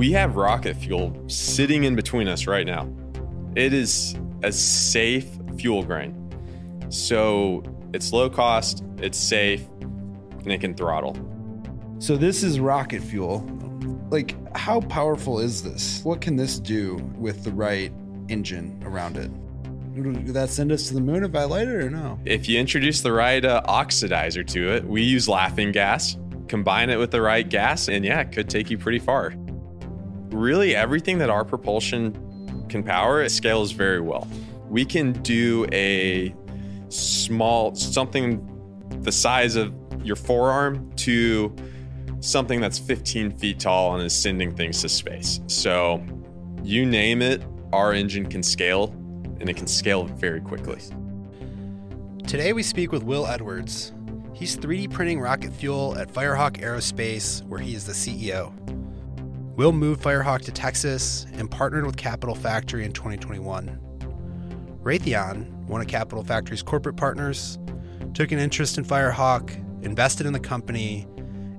We have rocket fuel sitting in between us right now. It is a safe fuel grain. So it's low cost, it's safe, and it can throttle. So this is rocket fuel. Like, how powerful is this? What can this do with the right engine around it? Would that send us to the moon if I light it or no? If you introduce the right uh, oxidizer to it, we use laughing gas, combine it with the right gas, and yeah, it could take you pretty far. Really, everything that our propulsion can power, it scales very well. We can do a small, something the size of your forearm to something that's 15 feet tall and is sending things to space. So, you name it, our engine can scale and it can scale very quickly. Today we speak with Will Edwards. He's 3D printing rocket fuel at Firehawk Aerospace, where he is the CEO. Will moved Firehawk to Texas and partnered with Capital Factory in 2021. Raytheon, one of Capital Factory's corporate partners, took an interest in Firehawk, invested in the company,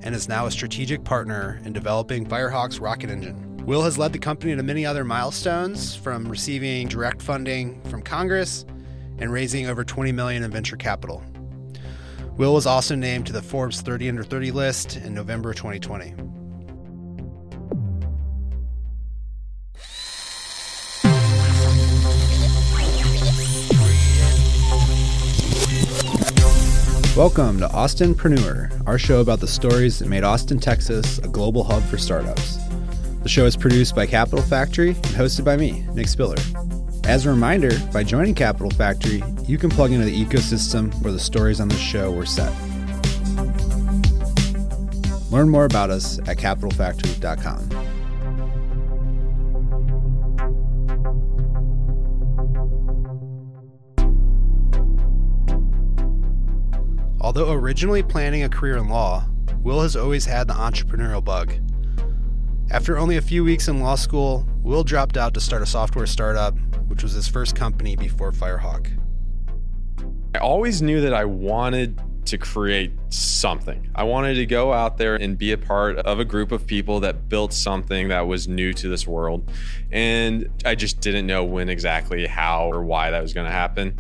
and is now a strategic partner in developing Firehawk's rocket engine. Will has led the company to many other milestones, from receiving direct funding from Congress and raising over 20 million in venture capital. Will was also named to the Forbes 30 under 30 list in November 2020. Welcome to Austinpreneur, our show about the stories that made Austin, Texas a global hub for startups. The show is produced by Capital Factory and hosted by me, Nick Spiller. As a reminder, by joining Capital Factory, you can plug into the ecosystem where the stories on this show were set. Learn more about us at capitalfactory.com. Although originally planning a career in law, Will has always had the entrepreneurial bug. After only a few weeks in law school, Will dropped out to start a software startup, which was his first company before Firehawk. I always knew that I wanted to create something. I wanted to go out there and be a part of a group of people that built something that was new to this world. And I just didn't know when exactly, how, or why that was going to happen.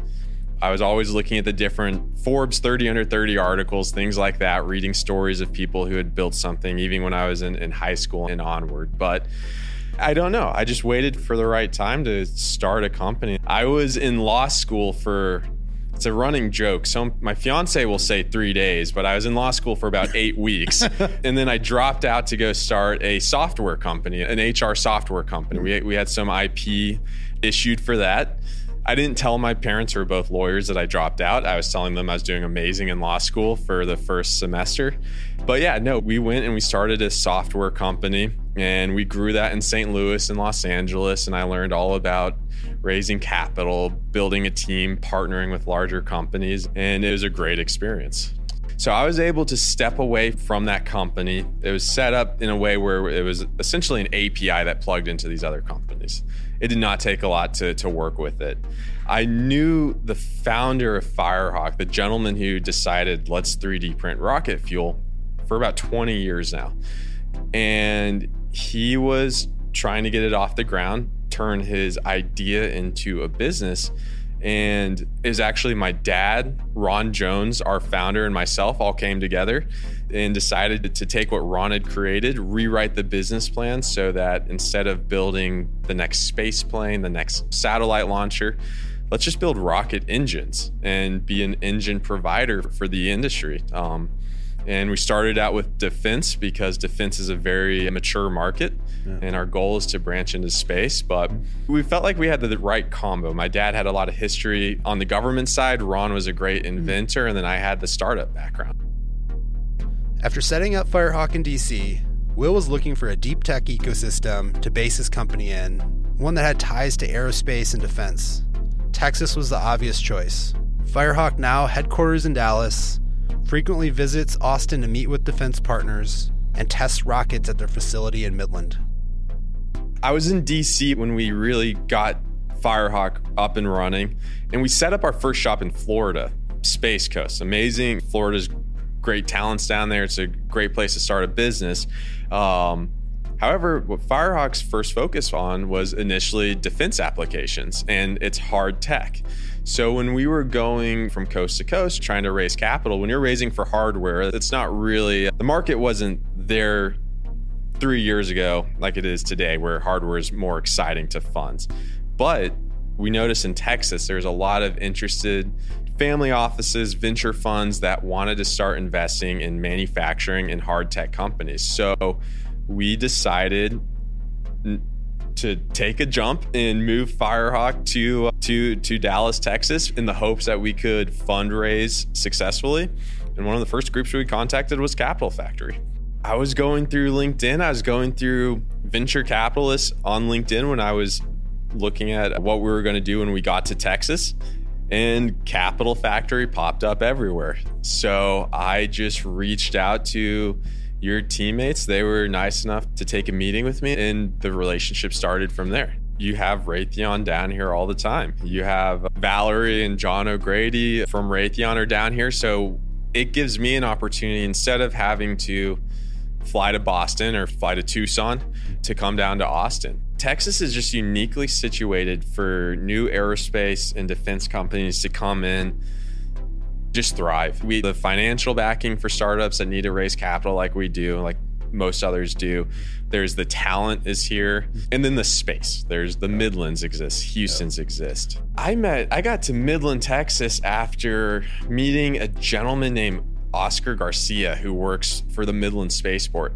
I was always looking at the different Forbes 30 under 30 articles, things like that, reading stories of people who had built something, even when I was in, in high school and onward. But I don't know. I just waited for the right time to start a company. I was in law school for it's a running joke. So my fiance will say three days, but I was in law school for about eight weeks, and then I dropped out to go start a software company, an HR software company. We we had some IP issued for that. I didn't tell my parents, who are both lawyers, that I dropped out. I was telling them I was doing amazing in law school for the first semester. But yeah, no, we went and we started a software company and we grew that in St. Louis and Los Angeles. And I learned all about raising capital, building a team, partnering with larger companies. And it was a great experience. So I was able to step away from that company. It was set up in a way where it was essentially an API that plugged into these other companies it did not take a lot to, to work with it. I knew the founder of Firehawk, the gentleman who decided let's 3D print rocket fuel for about 20 years now. And he was trying to get it off the ground, turn his idea into a business. And was actually my dad, Ron Jones, our founder, and myself all came together and decided to take what Ron had created, rewrite the business plan so that instead of building the next space plane, the next satellite launcher, let's just build rocket engines and be an engine provider for the industry. Um, and we started out with defense because defense is a very mature market. Yeah. And our goal is to branch into space. But we felt like we had the right combo. My dad had a lot of history on the government side. Ron was a great mm-hmm. inventor. And then I had the startup background. After setting up Firehawk in DC, Will was looking for a deep tech ecosystem to base his company in, one that had ties to aerospace and defense. Texas was the obvious choice. Firehawk now headquarters in Dallas frequently visits Austin to meet with defense partners and test rockets at their facility in Midland. I was in DC when we really got Firehawk up and running, and we set up our first shop in Florida, Space Coast. Amazing. Florida's great talents down there. It's a great place to start a business. Um, However, what Firehawk's first focus on was initially defense applications and it's hard tech. So when we were going from coast to coast trying to raise capital, when you're raising for hardware, it's not really the market wasn't there three years ago like it is today, where hardware is more exciting to funds. But we noticed in Texas there's a lot of interested family offices, venture funds that wanted to start investing in manufacturing and hard tech companies. So we decided to take a jump and move Firehawk to to to Dallas, Texas, in the hopes that we could fundraise successfully. And one of the first groups we contacted was Capital Factory. I was going through LinkedIn. I was going through venture capitalists on LinkedIn when I was looking at what we were going to do when we got to Texas. And Capital Factory popped up everywhere. So I just reached out to your teammates. They were nice enough to take a meeting with me, and the relationship started from there. You have Raytheon down here all the time. You have Valerie and John O'Grady from Raytheon are down here. So it gives me an opportunity instead of having to fly to Boston or fly to Tucson to come down to Austin. Texas is just uniquely situated for new aerospace and defense companies to come in just thrive. We the financial backing for startups that need to raise capital like we do, like most others do. There's the talent is here, and then the space. There's the Midlands exists, Houston's exist. I met, I got to Midland, Texas after meeting a gentleman named Oscar Garcia who works for the Midland Spaceport.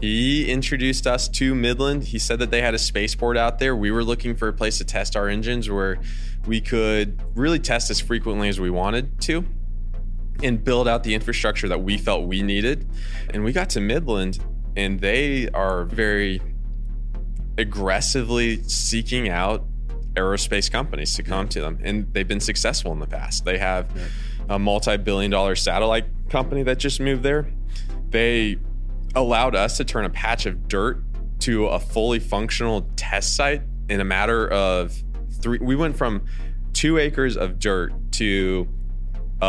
He introduced us to Midland. He said that they had a spaceport out there. We were looking for a place to test our engines where we could really test as frequently as we wanted to and build out the infrastructure that we felt we needed. And we got to Midland, and they are very aggressively seeking out aerospace companies to come to them. And they've been successful in the past. They have a multi billion dollar satellite company that just moved there. They allowed us to turn a patch of dirt to a fully functional test site in a matter of three. We went from two acres of dirt to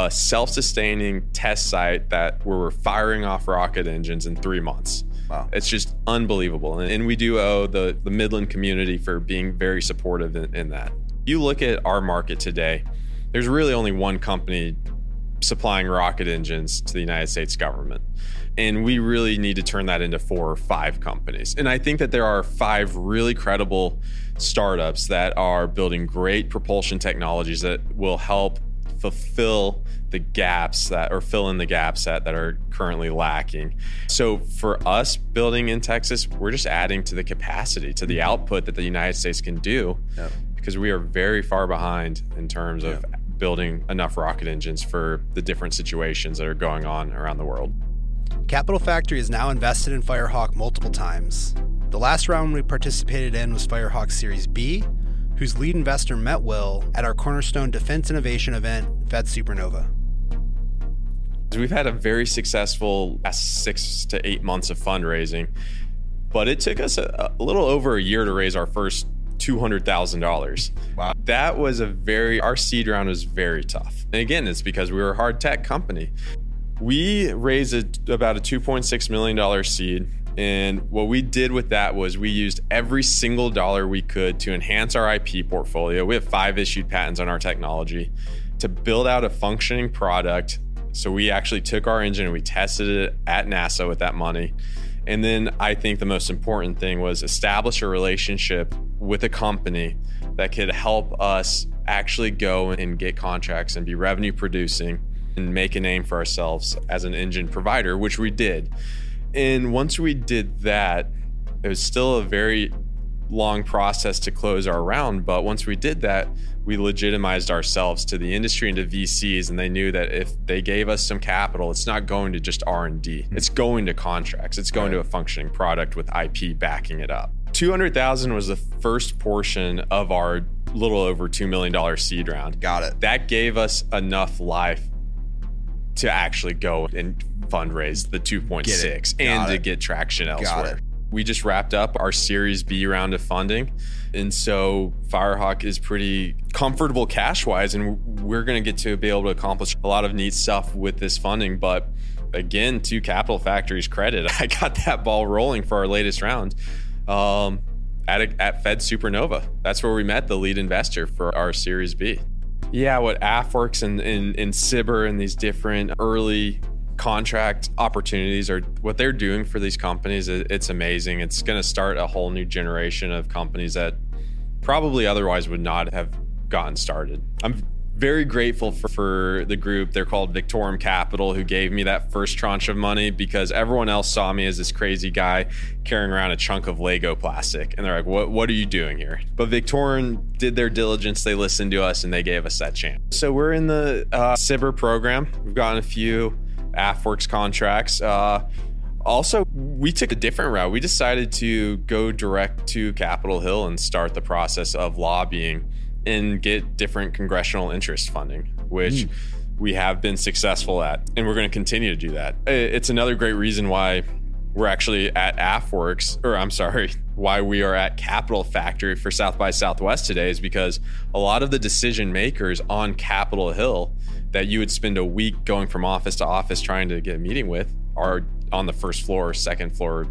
a self-sustaining test site that where we're firing off rocket engines in three months. Wow. It's just unbelievable. And, and we do owe the, the Midland community for being very supportive in, in that. You look at our market today, there's really only one company supplying rocket engines to the United States government. And we really need to turn that into four or five companies. And I think that there are five really credible startups that are building great propulsion technologies that will help fulfill the gaps that or fill in the gaps that, that are currently lacking. So for us building in Texas, we're just adding to the capacity, to the output that the United States can do Yep. because we are very far behind in terms of building enough rocket engines for the different situations that are going on around the world. Capital Factory is now invested in Firehawk multiple times. The last round we participated in was Firehawk Series B, whose lead investor met Will at our Cornerstone Defense Innovation event, Fed Supernova. We've had a very successful last six to eight months of fundraising, but it took us a, a little over a year to raise our first $200,000. Wow. That was a very, our seed round was very tough. And again, it's because we were a hard tech company. We raised a, about a $2.6 million seed. And what we did with that was we used every single dollar we could to enhance our IP portfolio. We have five issued patents on our technology to build out a functioning product. So we actually took our engine and we tested it at NASA with that money. And then I think the most important thing was establish a relationship with a company that could help us actually go and get contracts and be revenue producing and make a name for ourselves as an engine provider, which we did. And once we did that, it was still a very long process to close our round. But once we did that, we legitimized ourselves to the industry and to VCs, and they knew that if they gave us some capital, it's not going to just R and D. Hmm. It's going to contracts. It's going to a functioning product with IP backing it up. Two hundred thousand was the first portion of our little over two million dollar seed round. Got it. That gave us enough life to actually go and fundraise the 2.6 and to get traction elsewhere. We just wrapped up our Series B round of funding. And so Firehawk is pretty comfortable cash wise, and we're going to get to be able to accomplish a lot of neat stuff with this funding. But again, to Capital Factory's credit, I got that ball rolling for our latest round um, at, a, at Fed Supernova. That's where we met the lead investor for our Series B. Yeah, what AFWERX and, and, and SBIR and these different early contract opportunities are what they're doing for these companies. It's amazing. It's going to start a whole new generation of companies that probably otherwise would not have gotten started. I'm very grateful for, for, the group. They're called Victorum Capital, who gave me that first tranche of money because everyone else saw me as this crazy guy carrying around a chunk of Lego plastic. And they're like, what, what are you doing here? But Victorum did their diligence. They listened to us and they gave us that chance. So we're in the uh, program. We've gotten a few AFWERX contracts. Uh, also, we took a different route. We decided to go direct to Capitol Hill and start the process of lobbying and get different congressional interest funding, which mm. we have been successful at. And we're going to continue to do that. It's another great reason why we're actually at AFWERX, or I'm sorry, why we are at Capital Factory for South by Southwest today is because a lot of the decision makers on Capitol Hill that you would spend a week going from office to office trying to get a meeting with are on the first floor, second floor,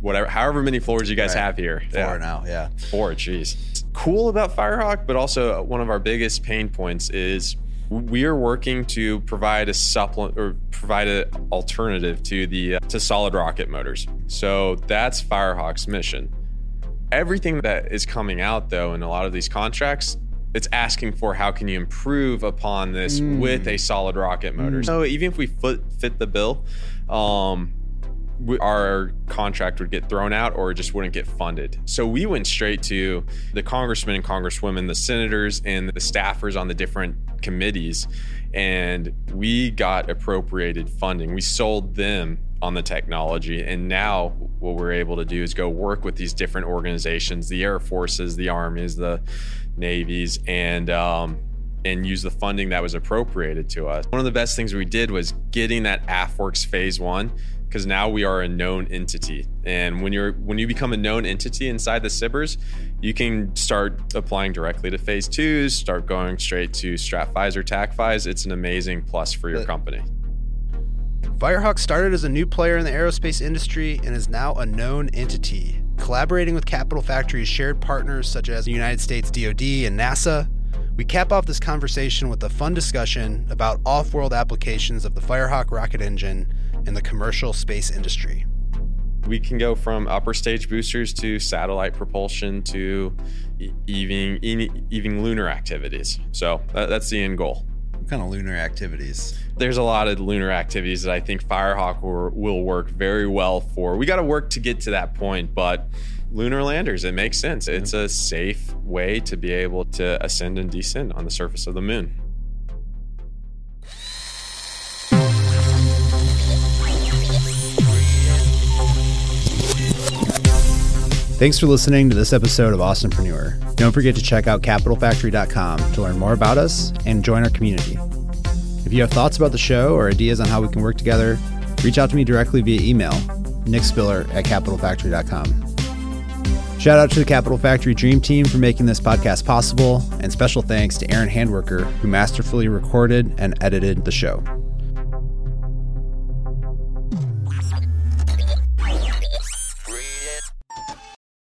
whatever, however many floors you guys right. have here. Four yeah. now, yeah. Four, jeez. Cool about Firehawk, but also one of our biggest pain points is we are working to provide a supplement or provide an alternative to the uh, to solid rocket motors. So that's Firehawk's mission. Everything that is coming out though in a lot of these contracts it's asking for how can you improve upon this mm. with a solid rocket motor. Mm. So even if we fit, fit the bill, um, we, our contract would get thrown out or just wouldn't get funded. So we went straight to the congressmen and congresswomen, the senators and the staffers on the different committees, and we got appropriated funding. We sold them on the technology, and now what we're able to do is go work with these different organizations, the air forces, the armies, the navies, and um, and use the funding that was appropriated to us. One of the best things we did was getting that AFWERX phase one because now we are a known entity. And when you're when you become a known entity inside the SBIRs, you can start applying directly to phase twos, start going straight to StratFis or TACFIs. It's an amazing plus for your company. Firehawk started as a new player in the aerospace industry and is now a known entity collaborating with Capital Factory's shared partners such as the United States DoD and NASA. We cap off this conversation with a fun discussion about off world applications of the Firehawk rocket engine in the commercial space industry. We can go from upper stage boosters to satellite propulsion to even, even lunar activities. So that's the end goal. What kind of lunar activities? There's a lot of lunar activities that I think Firehawk will, will work very well for. We got to work to get to that point, but lunar landers, it makes sense. It's a safe way to be able to ascend and descend on the surface of the moon. Thanks for listening to this episode of Austinpreneur. Don't forget to check out capitalfactory.com to learn more about us and join our community. If you have thoughts about the show or ideas on how we can work together, reach out to me directly via email, nickspiller at capitalfactory.com. Shout out to the Capital Factory Dream Team for making this podcast possible, and special thanks to Aaron Handworker, who masterfully recorded and edited the show.